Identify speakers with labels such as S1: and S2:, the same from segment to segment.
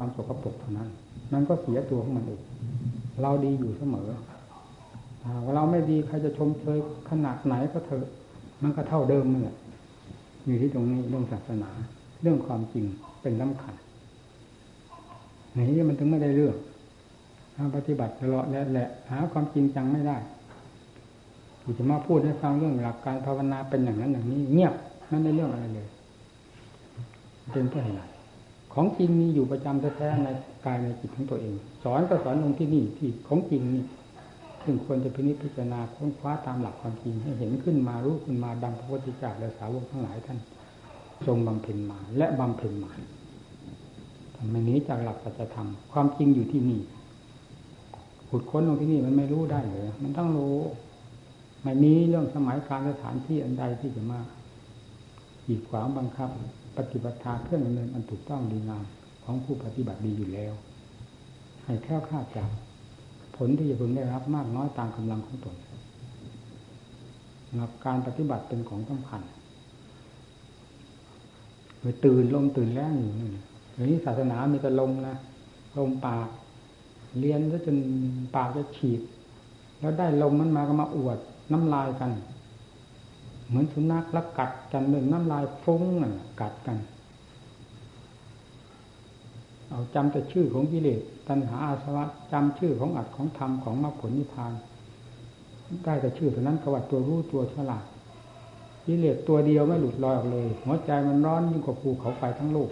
S1: ความสกปรกเท่านั้น มันก็เสียตัวของมันเองเราดีอยู่เสมอว่าเราไม่ดีใครจะชมเชยขนาดไหนก็เถอะ มันก็เท่าเดิมเนั่นแหละอยู่ที่ตรงนี้เรื่องศาสนา เรื่องความจริงเป็นสำคัญนี่มันถึงไม่ได้เรื่องทางปฏิบัติตลอดและแหละ หาความจริงจังไม่ได้ที่จะมาพูดให้ฟังเรื่องหลักการภาวนาเป็นอย่างนั้นอย่างนี้ เงียบไม่ได้เรื่องอะไรเลย เป็นเพื่ออะไร ของจริงมีอยู่ประจำแท้ๆในกายในจิตของตัวเอง สอนก็สอนลงที่นี่ที่ของจริงนี่ซึ่งควรจะพินิจพิจารณาค้นคว้าตามหลักความจริงให้เห็นขึ้นมารู้ขึ้นมาดังพระพุทธเจ้าและสาวกทั้งหลายท่าน ทรงบำเพ็ญมาและบำเพ็ญมาทำไมนี้จากหลักปัจธรรมความจริงอยู่ที่นี่ขุดค้นลงที่นี่มันไม่รู้ได้เลยมันต้องรู้ไม่มีเรื่องสมัยการสถานที่อันใดที่จะมา ขีดขวางบังคับ ปฏิบัติทาเครื่องดำเนินอันถูกต้องดีงามของผู้ปฏิบัติดีอยู่แล้ว ให้แค่ข้าจากผลที่จะพึงได้รับมากน้อยตามกำลังของตนหลักการปฏิบัติเป็นของสำคัญไปตื่นลมตื่นแรงอยู่นี่อย่างนี้ศาสนามีแต่ลมนะลมปากเรียนซะจนปากจะฉีดแล้วได้ลมมันมาก็มาอวดน้ำลายกัน เหมือนสุนัขแล้วกัดกันหนึ่งน้ำลายฟุ้งน่ะกัดกัน เอาจำแต่ชื่อของกิเลสตัณหาอาสวะจำชื่อของอัดของธรรมของมรรคผลนิพพานได้แต่ชื่อเท่านั้นกว่าตัวรู้ตัวฉลาดกิเลสตัวเดียวไม่หลุดลอยออกเลยหัวใจมันร้อนยิ่งกว่าภูเขาไฟทั้งโลก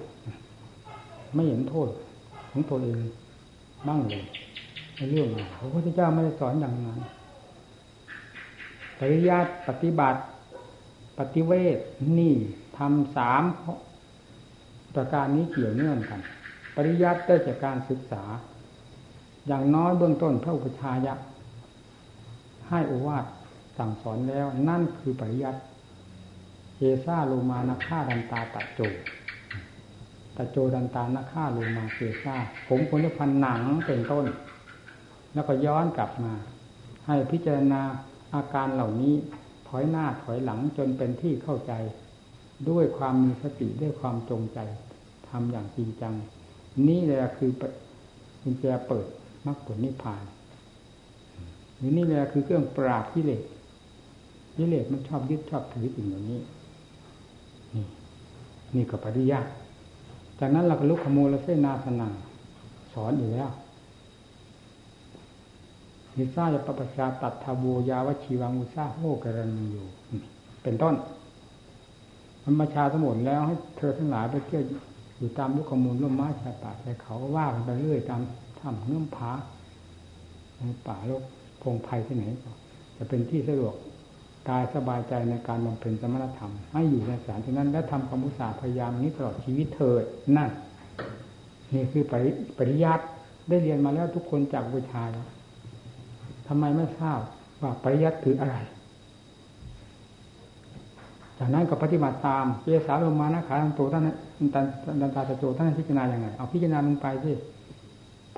S1: ไม่เห็นโทษของตัวเองบ้างเลยในเรื่องพระพุทธเจ้าไม่ได้สอนอย่างนั้นปริยัติปฏิบัติ ปฏิเวทนี่ทำสามประการนี้เกี่ยวเนื่องกัน ปริยัติได้จากการศึกษา อย่างน้อยเบื้องต้นพระอุปชายะให้อวาทสั่งสอนแล้ว นั่นคือปริยัติเอซาโลมานาฆ่าดันตาตะโจตะโจดันตานาฆ่าโลมาเอซาผมคนจะพันหนังเป็นต้น แล้วก็ย้อนกลับมา ให้พิจารณาอาการเหล่านี้ ถอยหน้าถอยหลังจนเป็นที่เข้าใจ ด้วยความมีสติด้วยความจงใจทำอย่างจริงจัง นี่แหละคือกุญแจเปิดมรรคผลนิพพานรือนี่แหละคือเครื่องปราบกิเลสกิเลสมันชอบยึดชอบถือสิ่งเหล่านี้ นี่นี่ก็ปริยัติจากนั้นเราก็ลุกขโมลเสนาสนังสอนอยู่แล้ว นิสาจะปปชาตัดทาบูยาวชีวังอุซาโมกรันอยู่ เป็นต้น มันมาชาสมุนแล้วให้เธอทั้งหลายไปเที่ยวอยู่ตามลุกขมูลร่มไม้ชายป่าชายเขาว่ากันไปเรื่อยตามถ้ำเงื่อมผาในป่าโลกพงไพ่ที่ไหนจะเป็นที่สะดวกกายสบายใจในการบำเพ็ญสมณธรรม ให้อยู่ในสานที่นั้นและทำความอุตสาห์พยายามนี้ตลอดชีวิตเถิดนั่นนี่คือปริปริยัติได้เรียนมาแล้วทุกคนจากวิชาแล้ว ทำไมไม่ทราบว่าปริยัติคืออะไร จากนั้นก็ปฏิบัติตามเจสาลงมานะขาตันโตท่านตันดันตาตะโจท่านพิจารณาอย่างไง เอาพิจารณาลงไปที่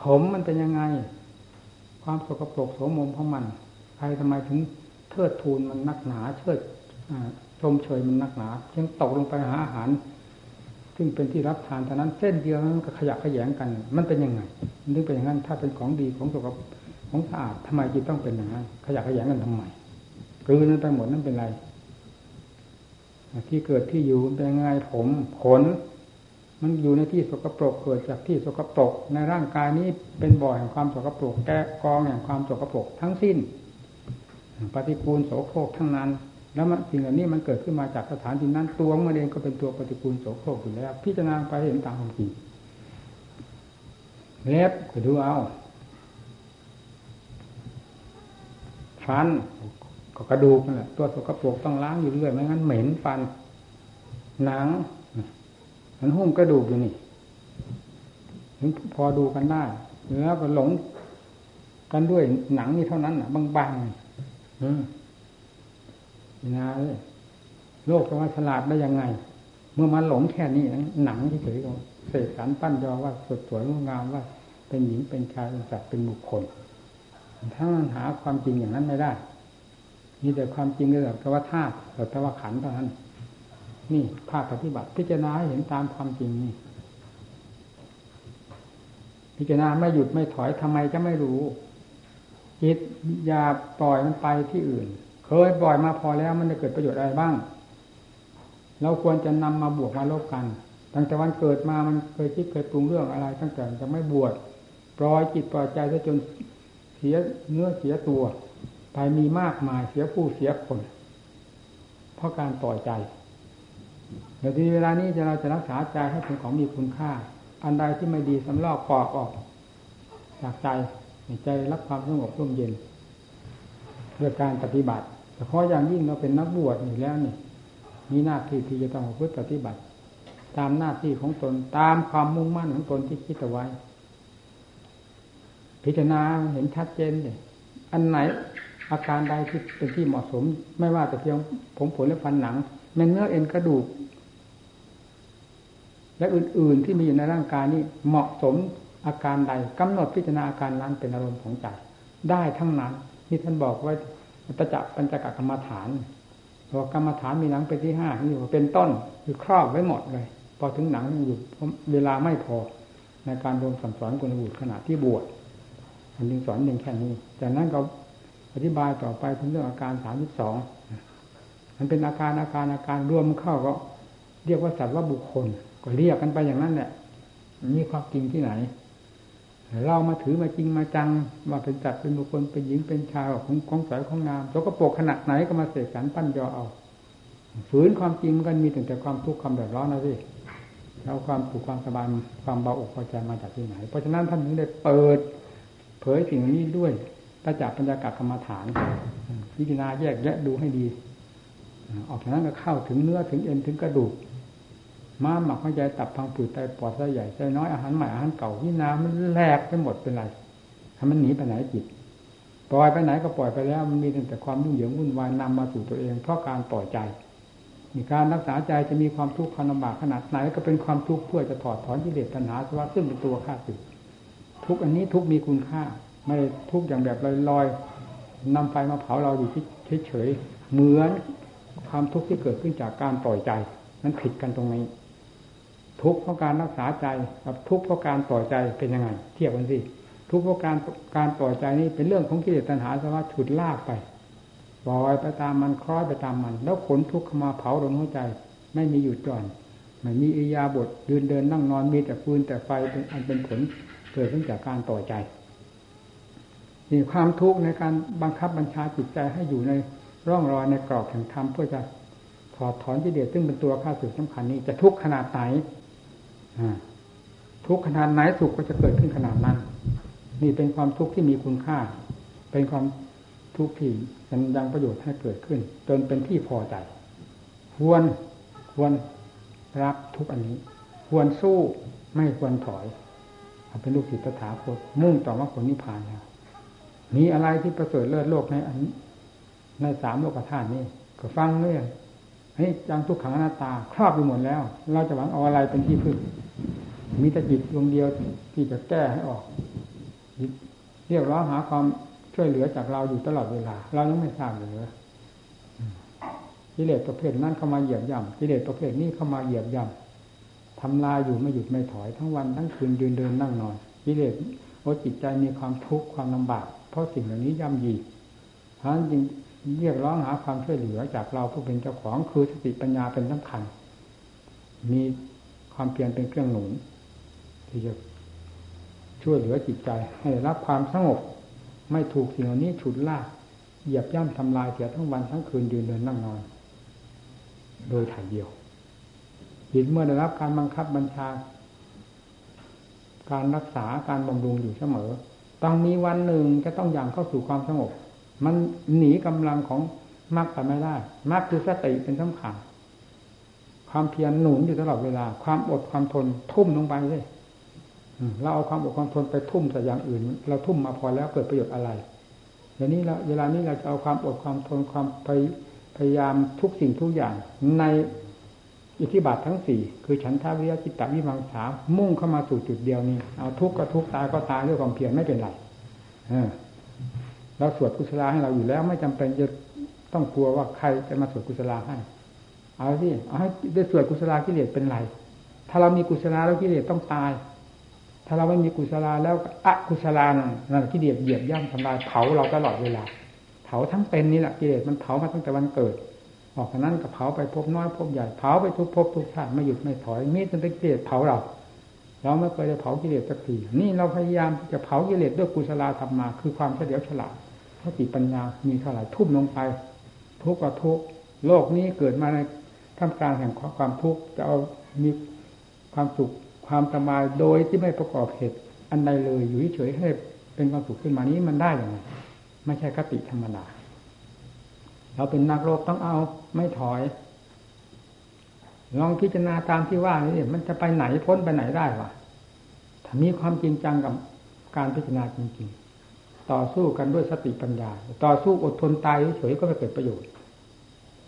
S1: ผมมันเป็นยังไง ความสกปรกโสมมของมัน ใครทำไมถึงเทิดทูนมันนักหนาเชิดชมเชยมันนักหนายังตกลงไปหาอาหาร ซึ่งเป็นที่รับทานเท่านั้นเส้นเดียวมันก็ขยักขยงกัน มันเป็นยังไง มันถึงเป็นอย่างนั้นถ้าเป็นของดีของสกปรก ของสะอาดทำไมจึงต้องเป็นอย่างนั้นขยักขยงกันทำไมกลืนนั้นไปหมดนั่นเป็นไร ที่เกิดที่อยู่เป็นยังไงผมขนมันอยู่ในที่สกปรกเกิดจากที่สกปรกในร่างกายนี้เป็นบ่อแห่งความสกปรกแกกองแห่งความสกปรกทั้งสิ้น ปฏิกูลโสโครกทั้งนั้น แล้วสิ่งเหล่านี้มันเกิดขึ้นมาจากสถานที่นั้นตัวมันเองก็เป็นตัวปฏิกูลโสโครกอยู่แล้ว พิจารณาไปเห็นตามความจริงเล็บก็ดูเอา ฟันก็กระดูกนั่นแหละตัวสกปรกต้องล้างอยู่เรื่อยไม่งั้นเหม็นฟัน หนัง มันหุ้มกระดูกอยู่นี่ถึงพอดูกันได้แล้วก็หลงกันด้วยหนังนี่เท่านั้นอะบางๆอืมนะโลกจะว่าฉลาดได้ยังไง เมื่อมันหลงแค่นี้หนังที่เฉยๆเสกสรรปั้นยอว่าสดสวยงดงามว่า เป็นหญิงเป็นชายเป็นสัตว์เป็นบุคคล ถ้ามันหาความจริงอย่างนั้นไม่ได้ มีแต่ความจริงเรื่องแต่ว่าธาตุแต่ว่าขันเท่านั้น นี่ภาคปฏิบัติ พิจารณาเห็นตามความจริงนี่ พิจารณาไม่หยุดไม่ถอยทำไมจะไม่รู้จิตอย่าปล่อยมันไปที่อื่น เคยปล่อยมาพอแล้วมันจะเกิดประโยชน์อะไรบ้าง เราควรจะนำมาบวกมาลบกัน ตั้งแต่วันเกิดมามันเคยคิดเคยปรุงเรื่องอะไร ตั้งแต่จะไม่บวชปล่อยจิตปล่อยใจซะจน เสียเนื้อเสียตัวไปมีมากมายเสียผู้เสียคน เพราะการปล่อใจเดี๋ยวทีเวลานี้จะเราจะรักษาใจให้เป็นของมีคุณค่า อันใดที่ไม่ดีสำลอกปอกออกจากใจใจรับความสงบร่มเย็นด้วยการปฏิบัติแต่เพาะอย่างยิ่งเราเป็นนักบวชอยู่แล้วนี่มีหน้าที่ที่จะต้องพึ่งปฏิบัติ ตามหน้าที่ของตนตามความมุ่งมั่นของตนที่คิดเอาไว้ พิจารณาเห็นชัดเจนเลยอันไหนอาการใดที่เป็นที่เหมาะสม ไม่ว่าแต่เพียงผมผลและฟันหนังแม้เนื้อเอ็นกระดูก และอื่นๆที่มีอยู่ในร่างกายนี้เหมาะสมอาการใดกำหนดพิจารณาอาการนั้นเป็นอารมณ์ของใจได้ทั้งนั้นที่ท่านบอกไว้ตจักปัญจกกรรมฐานบอกกรรมฐานมีหนังเป็นที่ห้านี่เป็นต้นคือครอบไว้หมดเลย พอถึงหนังอยู่เวลาไม่พอในการรวมสั่งสอนกุณบุตรขณะที่บวช มันจึงสอนเพียงแค่นี้จากนั้นก็อธิบายต่อไปถึงเรื่องอาการสามสิบสองมันเป็นอาการอาการอาการรวมเข้าก็ เรียกว่าสัตว์ว่าบุคคล ก็เรียกกันไปอย่างนั้นแหละมีความจริงที่ไหน เรามาถือมาจริงมาจังมาเป็นจัดเป็นบุคคลเป็นหญิงเป็นชายของของสายของงามแล้วก็ปกขนาดไหนก็มาเสกสรรปั้นยอเอาฝืนความจริงมันก็มีแต่แต่ความทุกข์ความเดือดร้อนนะสิแล้วความถูกความสบายความเบาอกพอใจมาจากที่ไหน เพราะฉะนั้นท่านถึงได้เปิด เผยสิ่งนี้ด้วยตาจากปัญญากาศกรรมฐานพิจารณาแยกแยะดูให้ดี ออกจากนั้นก็เข้าถึงเนื้อถึงเอ็นถึงกระดูกม้าหมักหัวใจตับพังผืดไตปอดไส้ใหญ่ไส้น้อยอาหารใหม่อาหารเก่าที่น้ำมันแหลกไปหมดเป็นไรทำมันหนีไปไหนจิตปล่อยไปไหนก็ปล่อยไปแล้วมันมีแต่ความยุ่งเหยิงวุ่นวายนำมาสู่ตัวเอง เพราะการปล่อยใจมีการรักษาใจจะมีความทุกข์ความลำบากขนาดไหนก็เป็นความทุกข์เพื่อจะถอดถอนกิเลสปัญหาสวะซึ่งเป็นตัวข้าศึก ทุกอันนี้ทุกมีคุณค่า ไม่ทุกอย่างแบบลอยๆนำไฟมาเผาเราอยู่เฉยๆเหมือนความทุกข์ที่เกิดขึ้นจากการปล่อยใจนั้นผิดกันตรงนี้ ทุกเพราะการรักษาใจกับทุกเพราะการปล่อยใจเป็นยังไง เทียบกันสิทุกเพราะการการปล่อยใจนี้เป็นเรื่องของกิเลสตัณหาสภาวะฉุดลากไปปล่อยไปตามมันคล้อยไปตามมัน แล้วขนทุกข์เข้ามาเผาลงหัวใจ ไม่มีหยุดจอนไม่มีอิยาบทเดินเดินนั่งนอนมีแต่ฟืนแต่ไฟเป็นอันเป็นผล เกิดขึ้นจากการปล่อใจนี่ความทุกข์ในการบังคับบัญชาจิตใจให้อยู่ในร่องรอยในกรอบแห่งธรรมเพื่อจะถอดถอนกิเลสซึ่งเป็นตัวข้าศึกสำคัญนี้จะทุกข์ขนาดไหนทุกขนาดไหนสุขก็จะเกิดขึ้นขนาดนั้น นี่เป็นความทุกข์ที่มีคุณค่า เป็นความทุกข์ที่มันยังประโยชน์ให้เกิดขึ้น จนเป็นที่พอใจ ควรควรรับทุกอันนี้ ควรสู้ไม่ควรถอย เป็นลูกศิษย์ตถาคตมุ่งต่อว่าผลนิพพานแล้วมีอะไรที่ประเสริฐเลิศโลกในอันในสามโลกธาตุนี้ก็ฟังเรื่องฮ้ยจังทุกขังหน้าตา ครอบไปหมดแล้ว เราจะหวังเอาอะไรเป็นที่พึ่งมีแต่จิตดวงเดียวที่จะแก้ให้ออกเรียกร้องหาความช่วยเหลือจากเราอยู่ตลอดเวลา เรายังไม่ทราบเลยกิเลสประเภทนั้นเข้ามาเหยียบย่ำกิเลสประเภทนี้เข้ามาเหยียบย่ำ ทำลายอยู่ไม่หยุดไม่ถอยทั้งวันทั้งคืนยืนเดินนั่งนอนกิเลสโอ้จิตใจมีความทุกข์ความลำบาก เพราะสิ่งเหล่านี้ย่ำยีเพราะนั้นจึงเรียกร้องหาความช่วยเหลือจากเราผู้เป็นเจ้าของคือสติปัญญาเป็นสำคัญ มีความเพียรเป็นเครื่องหนุน ที่จะช่วยเหลือจิตใจ ให้รับความสงบ ไม่ถูกสิ่งเหล่านี้ฉุดลากเหยียบย่ำทำลายเสียทั้งวันทั้งคืนยืนเดินนั่งนอน โดยถ่ายเดียว จิตเมื่อได้รับการบังคับบัญชา การรักษาการบำรุงอยู่เสมอ ต้องมีวันหนึ่งจะต้องอย่างเข้าสู่ความสงบ มันหนีกำลังของมรรคไปไม่ได้มรรคคือสติเป็นสำคัญความเพียรหนุนอยู่ตลอดเวลา ความอดความทนทุ่มลงไปเลยเราเอาความอดความทนไปทุ่มแต่อย่างอื่น เราทุ่มมาพอแล้วเกิดประโยชน์อะไรเดี๋ยวนี้เราเวลานี้เราจะเอาความอดความทนความพยายามทุกสิ่งทุกอย่างใน อิทธิบาททั้งสี่คือฉันทาวิยจิตตวิมังสามุ่งเข้ามาสู่จุดเดียวนี้ เอาทุกข์ก็ทุกข์ตายก็ตายด้วยความเพียรไม่เป็นไรเราสวดกุศลาให้เราอยู่แล้ว ไม่จำเป็นจะต้องกลัวว่าใครจะมาสวดกุศลาให้ เอาสิเอาให้ได้สวดกุศลากิเลสเป็นไร ถ้าเรามีกุศลาแล้วกิเลสต้องตาย ถ้าเราไม่มีกุศลาแล้วอกุศลานั่นกิเลสเหยียบย่ำทำลายเผาเราตลอดเวลา เผาทั้งเป็นนี่แหละกิเลสมันเผามาตั้งแต่วันเกิด ออกจากนั้นก็เผาไปพบน้อยพบใหญ่เผาไปทุกพบทุกชาติไม่หยุดไม่ถอยมีแต่กิเลสเผาเรา เราไม่เคยจะเผากิเลสสักทีนี่เราพยายามจะเผากิเลสด้วยกุศลธรรมมา คือความเฉลียวฉลาดสติปัญญามีเท่าไหร่ทุ่มลงไป ทุกข์ก็ทุกข์โลกนี้เกิดมาในท่ามกลางแห่งความทุกข์จะเอามีความสุขความสบายโดยที่ไม่ประกอบเหตุอันใดเลยอยู่เฉยให้เป็นความสุขขึ้นมานี้มันได้อย่างไรไม่ใช่คติธรรมดา เราเป็นนักรบต้องเอาไม่ถอย ลองพิจารณาตามที่ว่านี่มันจะไปไหนพ้นไปไหนได้วะถ้ามีความจริงจังกับการพิจารณาจริงๆ ต่อสู้กันด้วยสติปัญญา ต่อสู้อดทนตายเฉยก็ไม่เกิดประโยชน์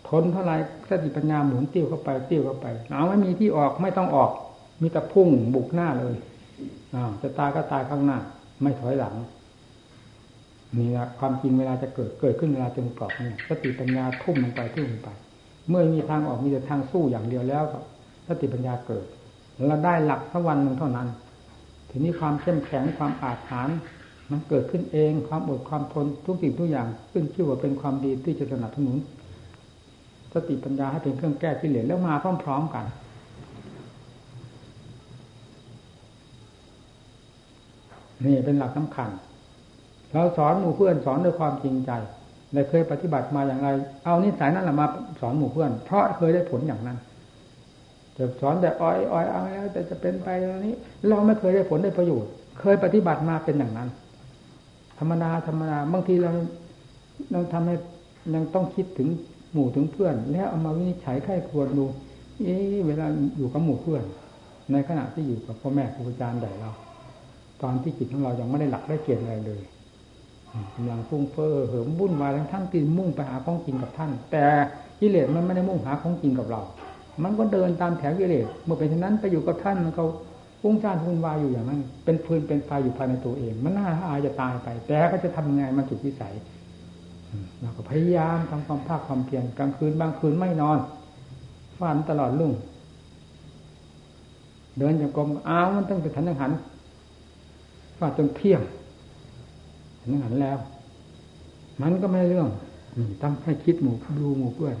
S1: ทนเท่าไรสติปัญญาหมุนติ้วเข้าไปติ้วเข้าไปเอาไม่มีที่ออกไม่ต้องออก มีแต่พุ่งบุกหน้าเลยอ้าวจะตายก็ตายข้างหน้า ไม่ถอยหลัง นี่แหละความจริงเวลาจะเกิดเกิดขึ้นเวลาจงกรอบนี่สติปัญญาทุ่มลงไปทุ่มลงไป เมื่อมีทางออกมีแต่ทางสู้อย่างเดียวแล้วสติปัญญาเกิดเราได้หลักสักวันหนึ่งเท่านั้น ทีนี้ความเข้มแข็งความอาถรรมันเกิดขึ้นเองความอดความทนทุกสิ่งทุกอย่างขึ้นชื่อว่าเป็นความดีที่จะสนับสนุน สติปัญญาให้เป็นเครื่องแก้ที่เลือแล้วมาพร้อมๆกันนี่เป็นหลักสำคัญ เราสอนหมู่เพื่อนสอนด้วยความจริงใจได้เคยปฏิบัติมาอย่างไร เอานิสัยนั้นแหละมาสอนหมู่เพื่อน เพราะเคยได้ผลอย่างนั้นจะสอนแต่อ้อยอ้อยเอาแล้วแต่จะเป็นไปตรงนี้ เราไม่เคยได้ผลได้ประโยชน์ เคยปฏิบัติมาเป็นอย่างนั้น ธรรมดาธรรมดาบางทีเราเราทำให้ยังต้องคิดถึงหมู่ถึงเพื่อน แล้วเอามาวินิจฉัยไข้ควรดูเอ๊เวลาอยู่กับหมู่เพื่อน ในขณะที่อยู่กับพ่อแม่ครูอาจารย์ใหญ่เรา ตอนที่จิตของเรายังไม่ได้หลักได้เกณฑ์อะไรเลย กำลังฟุ้งเฟ้อเหิมวุ่นวายทั้งท่านกินมุ่งไปหาของกินกับท่าน แต่กิเลสมันไม่ได้มุ่งหาของกินกับเรา มันก็เดินตามแถวกิเลสเมื่อเป็นเช่นนั้นไปอยู่กับท่านมันก็ฟุ้งซ่านวุ่นวายอยู่อย่างนั้น เป็นฟืนเป็นไฟอยู่ภายในตัวเอง มันน่าอายจะตายไป แต่ก็จะทำไงมันจุดวิสัยเราก็พยายามทำความภาคความเพียรกลางคืนบางคืนไม่นอนฝันตลอดลุ่งเดินจงกรมอ้าวมันต้องไปทันหันฟาดจนเที่ยง ถึงหันแล้ว มันก็ไม่เรื่องต้องให้คิดหมู่ดูหมู่เพื่อน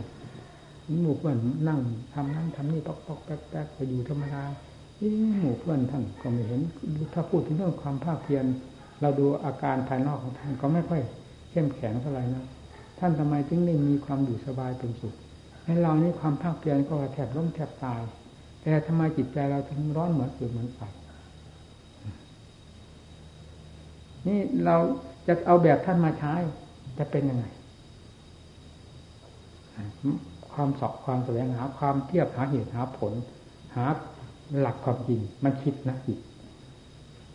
S1: หมู่เพื่อนนั่งทำนั่นทำนี่ปอกปอกแป๊กแป๊กไปอยู่ธรรมดาหมู่เพื่อนท่านก็ไม่เห็น ถ้าพูดถึงเรื่องความภาคเพียรเราดูอาการภายนอกของท่านก็ไม่ค่อยเข้มแข็งเท่าไหร่นะท่านทำไมจึงได้มีความอยู่สบายเป็นสุขให้เรานี่ความภาคเพียรก็แทบล้มแทบตาย แต่ทำไมจิตใจเราถึงร้อนเหมือนสือเหมือนไฟนี่เรา จะเอาแบบท่านมาใช้ จะเป็นยังไง ความสอบความแสวงหา ความเทียบหาเหตุหาผล หาหลักความจริงมันคิดนะจิต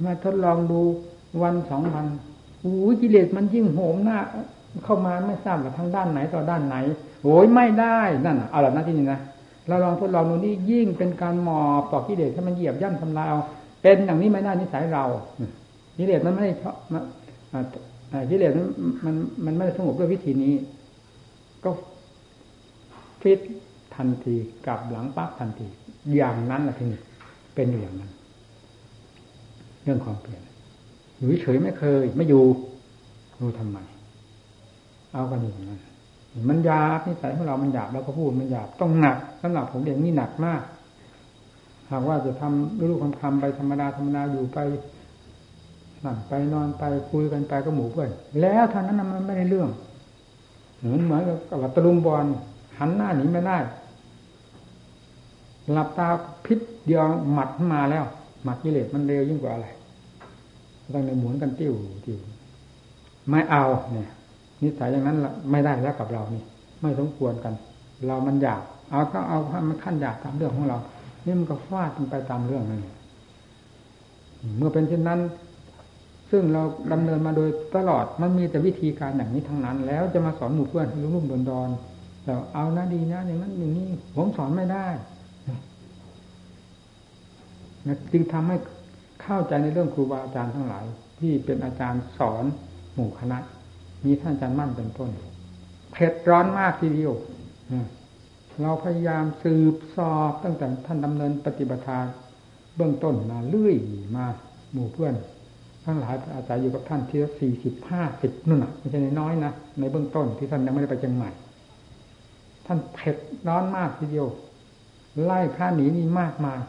S1: มาทดลองดูวันสองวันอู้กิเลสมันยิ่งโหมหน้า เข้ามาไม่ทราบว่าทางด้านไหนต่อด้านไหนโอ้ยไม่ได้นั่นเอาละนะที่นี่นะเราลองทดลองดูนี่ยิ่งเป็นการหมอบต่อกิเลสให้มันเหยียบย่ำทำลายเอาเป็นอย่างนี้ไม่ได้นิสัยเรากิเลสมันไม่ได้ชอบ กิเลสมันมันมันไม่สงบด้วยวิธีนี้ ก็ฟิตทันทีกลับหลังปั๊บทันที อย่างนั้นแหละทีนี้เป็นอยู่อย่างนั้น เรื่องความเปลี่ยนอยู่เฉยไม่เคย ไม่อยู่รู้ทำไมเอากันอย่างนั้นมันหยาบนิสัยของเรา มันหยาบเราก็พูดมันหยาบต้องหนักสำหรับผมเองนี่หนักมาก หากว่าจะทำรู้คำคำไปธรรมดาธรรมดาอยู่ไป นั่งไปนอนไปคุยกันไปก็หมู่เพื่อนแล้วท่านั้นมันไม่ได้เรื่องเหมือนเหมือนกับตะลุมบอลหันหน้าหนีไม่ได้หลับตาพิษเดียวหมัดมาแล้ว หมัดกิเลสมันเร็วยิ่งกว่าอะไรต้องในหมุนกันติ้วติ้วไม่เอาเนี่ยนิสัยอย่างนั้นไม่ได้แล้วกับเรานี่ ไม่สมควรกัน เรามันอยากเอาก็เอามันขั้นอยากตามเรื่องของเรา นี่มันก็ฟาดไปตามเรื่องนั่นเมื่อเป็นเช่นนั้น ซึ่งเราดำเนินมาโดยตลอดมันมีแต่วิธีการอย่างนี้ทั้งนั้น แล้วจะมาสอนหมู่เพื่อนรุ่มรุ่มดอนดอนแต่เอานะดีนะอย่างนั้นอย่างนี้ผมสอนไม่ได้จึงทำให้เข้าใจในเรื่องครูบาอาจารย์ทั้งหลาย ที่เป็นอาจารย์สอนหมู่คณะ มีท่านอาจารย์มั่นเป็นต้นเผ็ดร้อนมากทีเดียวเราพยายามสืบสอบตั้งแต่ท่านดำเนินปฏิบัติเบื้องต้นมาเรื่อยมาหมู่เพื่อน ทั้งหลายอาศัยอยู่กับท่านที่สี่สิบห้าสิบนู่นน่ะไม่ใช่น้อยนะในเบื้องต้นที่ท่านยังไม่ได้ไปเชียงใหม่ ท่านเผ็ดร้อนมากทีเดียว ไล่ข้าหนีนี่มากมาย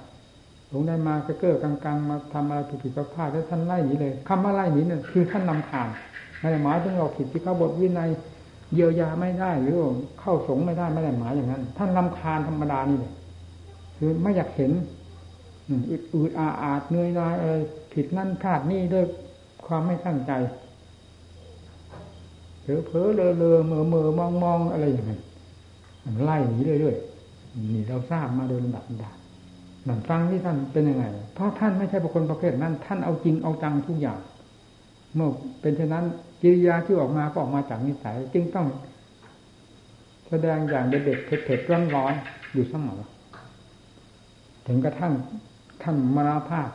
S1: หลงได้มาก็เก้อกลางๆมาทำอะไรผิดๆพลาดแล้วท่านไล่หนีเลยคำว่าไล่หนีเนี่ยคือท่านนำข่าวไม่ได้หมายถึงเราผิดที่เขาบทวินัยเยียวยาไม่ได้หรือเข้าสงไม่ได้ไม่ได้หมายอย่างนั้น ท่านลำคาญธรรมดานี่เลยคือไม่อยากเห็น อืดอืดอาอาดเหนื่อยนายอะไรผิดนั่นพลาดนี่ด้วยความไม่ตั้งใจเผลอเผลอเลอเลอเมื่อเมือมองมองอะไรอย่างนั้นไล่หนีเรื่อยๆนี่เราทราบมาโดยลำดับดาหนังฟังที่ท่านเป็นยังไง เพราะท่านไม่ใช่บุคคลประเภทนั้น ท่านเอาจริงเอาจังทุกอย่าง เมื่อเป็นเช่นนั้นกิริยาที่ออกมาก็ออกมาจากนิสัย จึงต้อง แสดงอย่างเด็ดๆเผ็ดๆร้อนอยู่เสมอถึงกระทั่ง ท่านมรณภาพ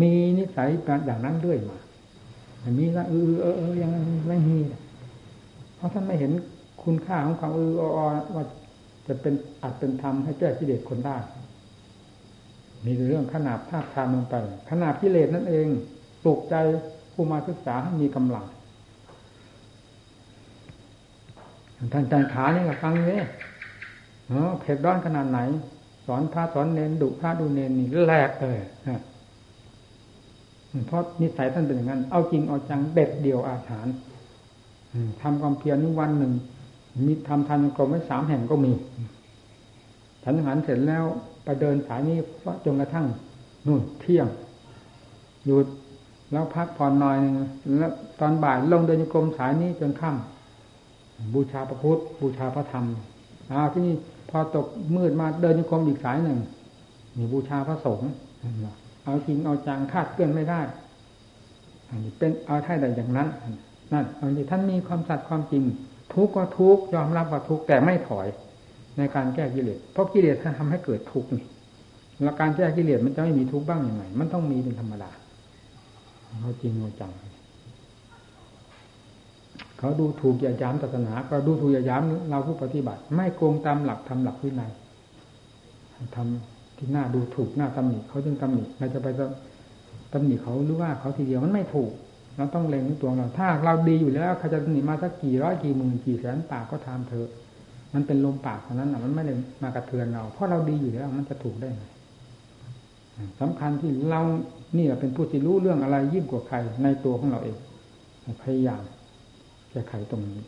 S1: มีนิสัยอย่างนั้นเรื่อยมาอันนี้ละเออเออเออยังไม่มีเพราะท่านไม่เห็นคุณค่าของความเอออว่าจะเป็นอาจเป็นธรรมให้แก้กิเลสคนได้มีเรื่องขนาดภาพทามลงไป ขนาดกิเลสนั่นเองปลุกใจผู้มาศึกษาให้มีกำลังท่านจันขานี่ก็ฟังเลยเออเผ็ดร้อนขนาดไหน สอนพระสอนเนนดุพระดูเนนนี่แหลกเลยเพราะนิสัยท่านเป็นอย่างนั้น เอาจริงเอาจังเด็ดเดียวอาถรรพ์ทำความเพียรนี่วันหนึ่ง มีทำทานกรมไว้สามแห่งก็มีฉันหันเสร็จแล้วไปเดินสายนี้จนกระทั่งนู่นเที่ยงหยุดแล้วพักผ่อนหน่อยแล้วตอนบ่ายลงเดินกรมสายนี้จนค่ำบูชาพระพุทธบูชาพระธรรมอ้าวที่นี่ พอตกมืดมาเดินกรมอีกสายหนึ่งมีบูชาพระสงฆ์เอาจริงเอาจังคาดเคลื่อนไม่ได้อันนี้เป็นเอาท่าใดอย่างนั้นนั่นอันนี้ท่านมีความสัตย์ความจริง ทุกข์ก็ทุกข์ยอมรับว่าทุกข์แต่ไม่ถอย ในการแก้กิเลสเพราะกิเลสท่านทำให้เกิดทุกข์นี่แล้วการแก้กิเลสมันจะไม่มีทุกข์บ้างยังไง มันต้องมีเป็นธรรมดาเขาจริงเขาจัง เขาดูถูกอย่าย้ำศาสนา ก็ดูถูกอย่าย้ำเราผู้ปฏิบัติ ไม่โกงตามหลักทำหลักวินัยทำที่หน้าดูถูกหน้าตำหนิเขาจึงตำหนิเราจะไปตำหนิเขาหรือว่าเขาทีเดียวมันไม่ถูกเราต้องเล็งตัวเรา ถ้าเราดีอยู่แล้วเขาจะตำหนิมาสักกี่ร้อยกี่หมื่นกี่แสนปากก็ทำเถอะ มันเป็นลมปากเท่านั้นนะมันไม่ได้มากระเทือนเรา เพราะเราดีอยู่แล้ว มันจะถูกได้ไงสำคัญที่เรานี่เป็นผู้ที่รู้เรื่องอะไรยิ่งกว่าใครในตัวของเราเองพยายาม แก้ไขตรงนี้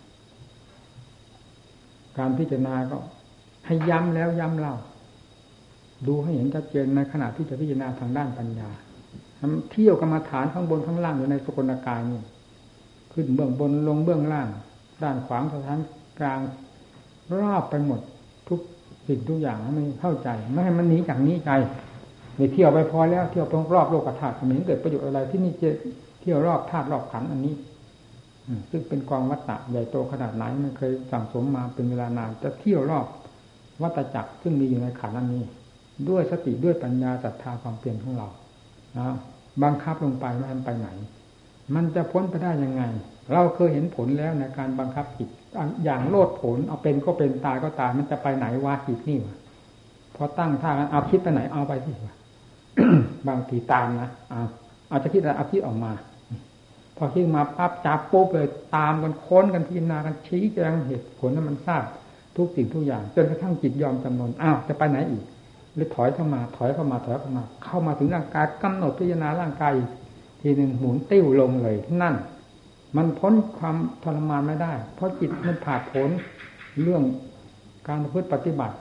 S1: การพิจารณาก็ ให้ย้ำแล้วย้ำเล่า ดูให้เห็นชัดเจนในขณะที่จะพิจารณาทางด้านปัญญาเที่ยวกรรมาฐานข้างบนข้างล่างอยู่ในสกลกายนี่ขึ้นเบื้องบนลงเบื้องล่าง ด้านขวางสถานกลางรอบไปหมดทุกสิ่งทุกอย่างให้มันเข้าใจ ไม่ให้มันหนีจากนี้ใจไปเที่ยวไปพอแล้วเที่ยวรงรอบโลกธาตุไม่เห็นเกิดประโยชน์อะไรที่นี่จะเที่ยวรอบธาตุรอบขันอันนี้ ซึ่งเป็นกองวัตตะใหญ่โตขนาดไหนมันเคยสั่งสมมาเป็นเวลานานจะเที่ยวรอบวัตจักรซึ่งมีอยู่ในขันอันนี้ ด้วยสติด้วยปัญญาศรัทธาความเปลี่ยนของเรานะบังคับลงไปไม่ให้ไปไหน มันจะพ้นไปได้ยังไง เราเคยเห็นผลแล้วในการบังคับจิตอย่างโลดผลเอาเป็นก็เป็นตายก็ตายมันจะไปไหนวะจิตนี่วะพอตั้งท่าเอาคิดไปไหนเอาไปที่วะบางทีตามนะเอาเอาจะคิดอะไรเอาคิดออกมา พอคิดมาปั๊บจับปุ๊บเลยตามกันค้นกันพิจารณากันชี้แจงเหตุผลนั้นมันทราบทุกสิ่งทุกอย่าง จนกระทั่งจิตยอมจำนนอ้าวจะไปไหนอีก หรือถอยเข้ามาถอยเข้ามาถอยเข้ามา เข้ามาถึงร่างกายกำหนดพิจารณาร่างกายทีหนึ่งหมุนติ้วลงเลยนั่น มันพ้นความทรมานไม่ได้ เพราะจิตมันผ่าผลเรื่องการพฤติปฏิบัติ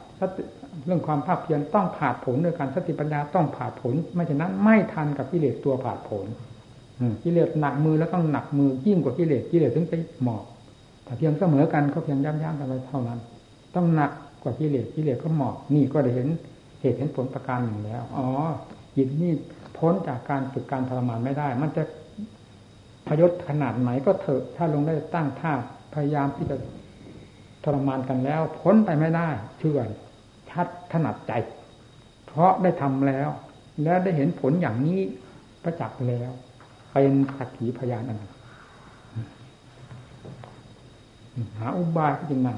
S1: เรื่องความภาคเพียรต้องผ่าผลด้วยการสติปัญญาต้องผ่าผลไม่ฉะนั้นไม่ทันกับกิเลสตัวผ่าผล กิเลสหนักมือแล้วต้องหนักมือยิ่งกว่ากิเลสกิเลสถึงจะหมอบแต่เพียงเสมอกันก็เพียงย่ำย่ำกันไปเท่านั้น ต้องหนักกว่ากิเลสกิเลสก็หมอบนี่ก็ได้เห็นเหตุเห็นผลประการหนึ่งแล้ว อ๋อจิตนี่พ้นจากการฝึกการทรมานไม่ได้ มันจะพยศขนาดไหนก็เถอะถ้าลงได้ตั้งท่าพยายามที่จะทรมานกันแล้ว พ้นไปไม่ได้เชื่อชัดถนัดใจ เพราะได้ทำแล้ว และได้เห็นผลอย่างนี้ประจักษ์แล้ว เป็นสักขีพยานอันหาอุบายพิจารณา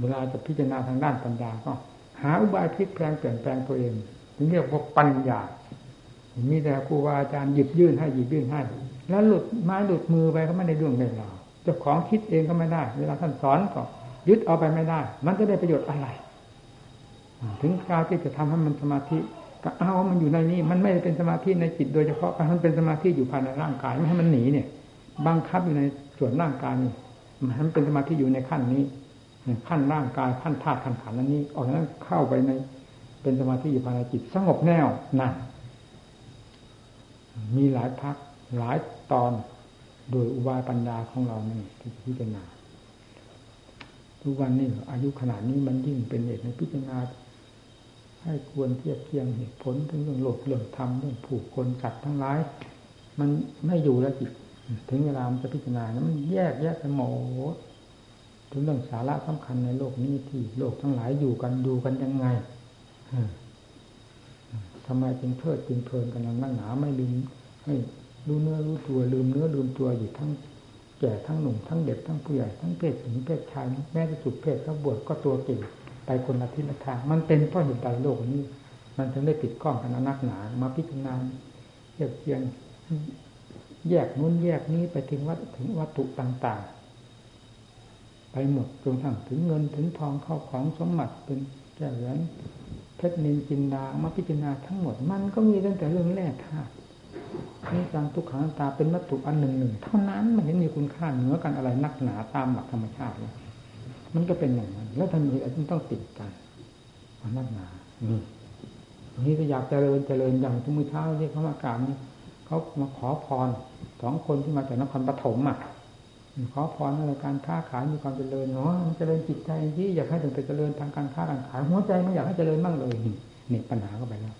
S1: เวลาจะพิจารณาทางด้านปัญญาก็หาอุบายพลิกแปลงเปลี่ยนแปลงตัวเองถึงเรียกว่าปัญญา มีแต่ครูบาอาจารย์หยิบยื่นให้หยิบยื่นให้ แล้วหลุดไม้หลุดมือไปก็ไม่ได้เรื่องเล่นเราเจ้าของคิดเองก็ไม่ได้ เวลาท่านสอนก็ยึดเอาไปไม่ได้ มันจะได้ประโยชน์อะไร ถึงการที่จะทำให้มันสมาธิ เอามันอยู่ในนี้ มันไม่ได้เป็นสมาธิในจิตโดยเฉพาะมันเป็นสมาธิอยู่ภายในร่างกายไม่ให้มันหนีเนี่ย บังคับอยู่ในส่วนร่างกายนี่มันเป็นสมาธิอยู่ในขั้นนี้ขั้นร่างกายขั้นธาตุขั้นขันนั้นนี้ออกจากนั้นเข้าไปใน เป็นสมาธิอยู่ภายในจิตสงบแน่วนั่นมีหลายพักหลายตอนโดยอุบายปัญญาของเรานี่ที่พิจารณาทุกวันนี้อายุขนาดนี้มันยิ่งเป็นเหตุในพิจารณา ให้ควรเทียบเทียงเหตุผลถึงเรื่องโลกเรื่องธรรมเรื่องผูกคนจัดทั้งหลาย มันไม่อยู่แล้วจิตถึงเวลามันจะพิจารณาแล้วมันแยกแยกไปหมดถึงเรื่องสาระสำคัญในโลกนี้ที่โลกทั้งหลายอยู่กันดูกันยังไงทำไมจึงเพลิดจึงเพลินกันนั่งหนาไม่ลืมให้รู้เนื้อรู้ตัวลืมเนื้อลืมตัวอยู่ทั้งแก่ทั้งหนุ่มทั้งเด็กทั้งผู้ใหญ่ทั้งเพศหญิงเพศชายแม้จะสุดเพศก็บวชก็ตัวเก่ง ไปคนละทิศละทาง มันเป็นเพราะเหตุใดโลกนี้ มันถึงได้ติดข้องกันนักหนา มาพิจารณาเทียบเทียงแยกนู้นแยกนี้ไปถึงวัตถึงวัตถุต่างๆ ไปหมดจนทั้งถึงเงินถึงทองเข้าของสมบัติเป็นแก้วแหวนเพชรนินจินดามาพิจารณาทั้งหมด มันก็มีตั้งแต่เรื่องแรกธาตุนี่จังทุกขังตาเป็นวัตถุอันหนึ่งหนึ่งเท่านั้นมันเห็นมีคุณค่าเหนือกันอะไรนักหนาตามหลักธรรมชาติเลย มันก็เป็นอย่างนั้น แล้วทำไมจึงต้องติดกันมันนักหนานี่นี่ก็อยากเจริญเจริญอย่างทุกมื้อเช้าที่เขามากราบนี่เขามาขอพรสองคนที่มาจากนครปฐมอะขอพรในการค้าขายมีความเจริญเนาะเจริญจิตใจที่อยากให้ถึงไปเจริญทางการค้าการขายหัวใจไม่อยากให้เจริญบ้างเลยนี่ปัญหาก็ไปแล้ว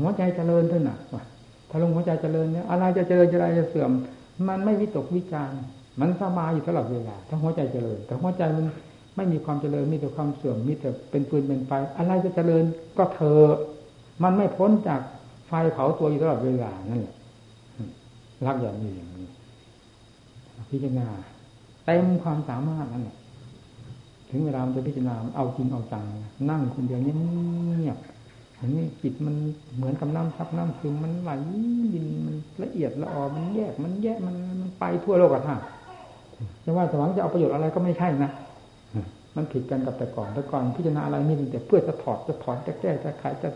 S1: หัวใจเจริญเท่านั้นว่ะถ้าลงหัวใจเจริญเนี่ยอะไรจะเจริญอะไรจะเสื่อม มันไม่วิตกวิจารมันสบายอยู่ตลอดเวลาถ้าหัวใจเจริญ แต่หัวใจมัน ไม่มีความเจริญมีแต่ความเสื่อมมีแต่เป็นฟืนเป็นไฟอะไรจะเจริญก็เธอ มันไม่พ้นจากไฟเผาตัวอยู่ตลอดเวลานั่นแหละรักอย่างนี้อย่างนี้พิจารณาเต็มความสามารถนั่นแหละถึงเวลามันจะพิจารณาเอาจริงเอาจังนั่งคนเดียวเงียบอันนี้จิตมันเหมือนกับน้ำซับน้ำซึมมันไหลดินมันละเอียดละออมันแยกมันแยกมันมันไปทั่วโลกอะท่าจะว่าสว่างจะเอาประโยชน์อะไรก็ไม่ใช่นะ มันผิดกันกับแต่ก่อนแต่ก่อนพิจารณาอะไรนี่แต่เพื่อจะถอดจะถอนจะแก้จะขายจะ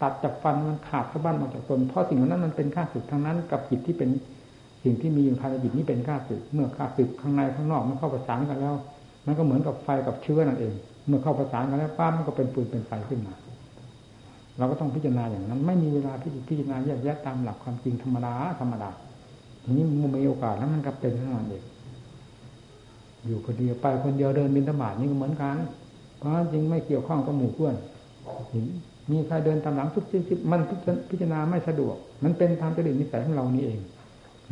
S1: ตัดจะฟันมันขาดสะบั้นออกจากตนเพราะสิ่งนั้นมันเป็นข้าศึกทั้งนั้น กับจิตที่เป็นสิ่งที่มีอยู่ภายในจิตนี้เป็นข้าศึกเมื่อข้าศึกข้างในข้างนอกมันเข้าประสานกันแล้ว มันก็เหมือนกับไฟกับเชื้อนั่นเอง เมื่อเข้าประสานกันแล้วป้ามันก็เป็นปืนเป็นไฟขึ้นมา เราก็ต้องพิจารณาอย่างนั้น ไม่มีเวลาพิจารณาแยกแยะตามหลักความจริงธรรมดาธรรมดาทีนี้มันมีโอกาสแล้วมันก็เป็นทั้งนั้นเอง อยู่คนเดียวไปคนเดียวเดินบินธบาตนี่ก็เหมือนกัน เพราะจริงไม่เกี่ยวข้องกับหมู่เพื่อนมีใครเดินตามหลังทุกทิศมันพิจารณาไม่สะดวก มันเป็นตามจริตนิสัยของเรานี่เอง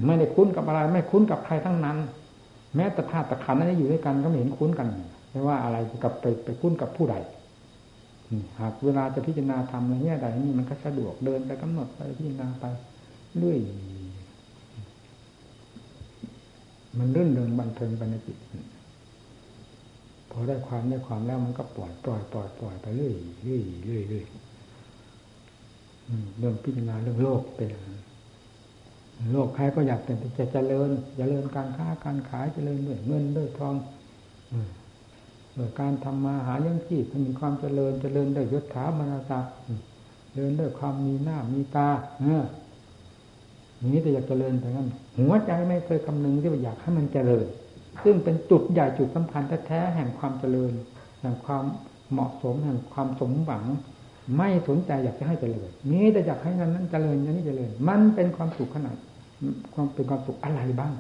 S1: ไม่ได้คุ้นกับอะไร ไม่คุ้นกับใครทั้งนั้น แม้แต่ธาตุขันนั้นอยู่ด้วยกันก็ไม่เห็นคุ้นกันไม่ว่าอะไรกับไปไปคุ้นกับผู้ใดหากเวลาจะพิจารณาทำอะไรเงี้ยใดนี่มันก็สะดวกเดินไปกำหนดไปพิจารณาไปเรื่อย มันรื่นเริงบันเทิงไปในจิตพอได้ความได้ความแล้วมันก็ปล่อยปล่อยปล่อยปล่อยไปเรื่อยเรื่อยเรื่อยเรื่อยเรื่องพิจารณาเรื่องโลกเป็นโลกใครก็อยากเป็นจะเจริญเจริญการค้าการขายเจริญด้วยเงินด้วยทองโดยการทำมาหาเลี้ยงชีพมีความเจริญเจริญด้วยยศถาบรรดาศักดิ์เดินด้วยความมีหน้ามีตา เออ นี้แต่อยากเจริญแต่นั้นหัวใจไม่เคยคำนึงที่ว่าอยากให้มันเจริญ ซึ่งเป็นจุดใหญ่จุดสำคัญแท้ๆแห่งความเจริญ แห่งความเหมาะสมแห่งความสมหวัง ไม่สนใจอยากจะให้เจริญนี้แต่อยากให้นั้นนั้นเจริญนี้เจริญ มันเป็นความสุขขนาดความเป็นความสุขอะไรบ้าง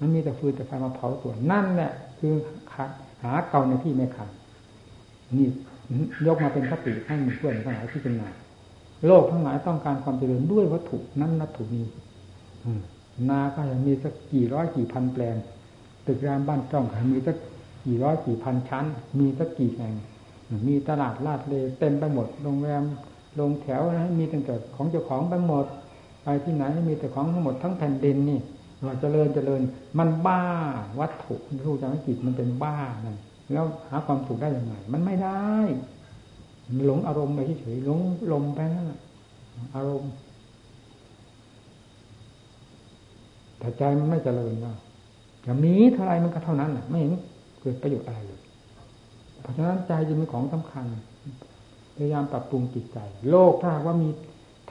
S1: มันมีแต่ฟืนแต่ไฟมาเผาตัวนั่นแหละคือหาเก่าในที่ไม่ขันนี่ยกมาเป็นคติให้มีเพื่อนทั้งหลายที่เป็นนาโลกทั้งหลายต้องการความเจริญด้วยวัตถุนั้นวัตถุนี้ นาก็ยังมีสักกี่ร้อยกี่พันแปลง ตึกรามบ้านจ้องมีสักกี่ร้อยกี่พันชั้น มีสักกี่แห่ง มีตลาดลาดเลเต็มไปหมด โรงแรมโรงแถวนะมีตั้งแต่ของเจ้าของไปหมด ไปที่ไหนมีแต่ของทั้งหมดทั้งแผ่นดินนี่เราเจริญเจริญ มันบ้าวัตถุรู้จักจิตมันเป็นบ้านั่นแล้วหาความสุขได้ยังไง มันไม่ได้หลงอารมณ์ไปเฉยหลงลมไปนั่นอารมณ์ แต่ใจมันไม่เจริญนะอย่างนี้เท่าไรมันก็เท่านั้นไม่เห็นเกิดประโยชน์อะไรเลย เพราะฉะนั้นใจจึงเป็นของสำคัญ พยายามปรับปรุงจิตใจ โลกถ้าว่ามี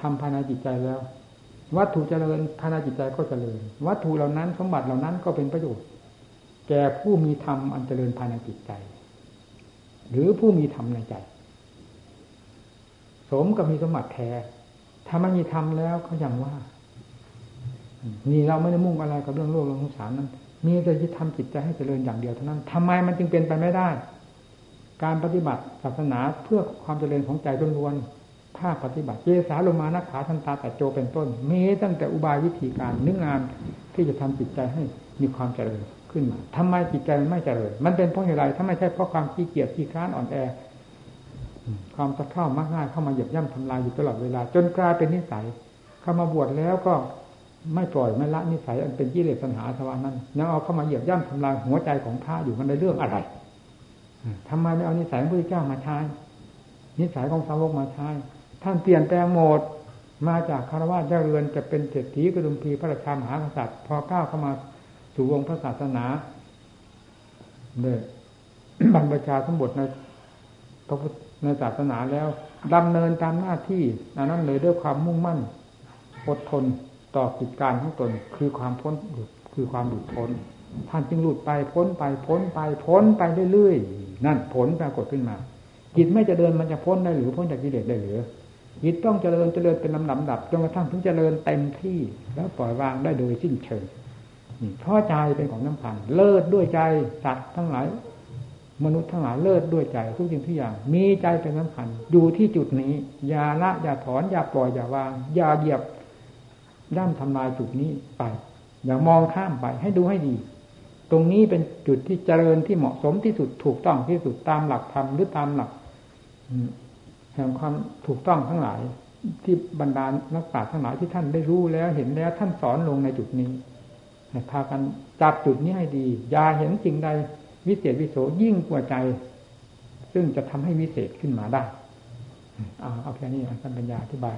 S1: ทำภายในจิตใจแล้ว วัตถุเจริญภายในจิตใจก็เจริญ วัตถุเหล่านั้นสมบัติเหล่านั้นก็เป็นประโยชน์ แก่ผู้มีธรรมอันเจริญภายในจิตใจ หรือผู้มีธรรมในใจ สมกับมีสมบัติแท้ถ้าไม่มีธรรมแล้วก็อย่างว่า นี่เราไม่ได้มุ่งอะไรกับเรื่องโลกเรื่องสงสารนั้นมีแต่จะทำจิตใจให้เจริญอย่างเดียวเท่านั้นทำไมมันจึงเป็นไปไม่ได้ การปฏิบัติศาสนาเพื่อความเจริญของใจล้วนภาคปฏิบัติเจสาลงมานักขาทันตาแต่โจเป็นต้น มีตั้งแต่อุบายวิธีการนึกงานที่จะทำจิตใจให้มีความเจริญขึ้นมาทำไมจิตใจมันไม่เจริญ มันเป็นเพราะอะไรถ้าไม่ใช่เพราะความขี้เกียจขี้ค้านอ่อนแอ ความสะเข้ามากง่ายเข้ามาเหยียบย่ำทำลายอยู่ตลอดเวลา จนกลายเป็นนิสัยเข้ามาบวชแล้วก็ ไม่ปล่อยไม่ละนิสัยอันเป็นกิเลสปัญหาสวานั้นแล้วเอาเข้ามาเหยียบย่ำทำลายหัวใจของพระอยู่มันในเรื่องอะไรทำไมไม่เอานิสัยของพระเจ้ามาใช้นิสัยของสาวกมาใช้ท่านเปลี่ยนแปลงหมดมาจากคารวะเจ้าเรือนจะเป็นเศรษฐีกระดุมพีพระราชามหากษัตริย์ พอก้าวเข้ามาสู่วงพระศาสนาเนี่ยบรรพชาสมบทในพระพุทธในศาสนาแล้วดำเนินตามหน้าที่นั้นเลยด้วยความมุ่งมั่นอดทน ต่อกิจการของตนคือความพ้นคือความหลุดพ้น ท่านจึงหลุดไปพ้นไปพ้นไปพ้นไปเรื่อยๆนั่นผลปรากฏขึ้นมาจิตไม่จะเดินมันจะพ้นได้หรือพ้นจากกิเลสได้หรือจิตต้องเจริญเจริญเป็นลำดับดับจนกระทั่งถึงเจริญเต็มที่แล้วปล่อยวางได้โดยสิ้นเชิงเพราะใจเป็นของน้ำพันเลิศด้วยใจสัตว์ทั้งหลาย มนุษย์ทั้งหลายเลิศด้วยใจทุกสิ่งทุกอย่าง มีใจเป็นสำคัญอยู่ที่จุดนี้อย่าละอย่าถอนอย่าปล่อยอย่าวาง อย่าเหยียบ ด้ามทำลายจุดนี้ไป อย่ามองข้ามไปให้ดูให้ดี ตรงนี้เป็นจุดที่เจริญที่เหมาะสมที่สุดถูกต้องที่สุดตามหลักธรรมหรือตามหลักแห่งความถูกต้องทั้งหลาย ที่บรรดานักปราชญ์ทั้งหลายที่ท่านได้รู้แล้วเห็นแล้วท่านสอนลงในจุดนี้พากันจับจุดนี้ให้ดีอย่าเห็นสิ่งใดวิเศษวิโสยิ่งกว่าใจ ซึ่งจะทำให้วิเศษขึ้นมาได้ เอาเอาแค่นี้ท่านปัญญาอธิบาย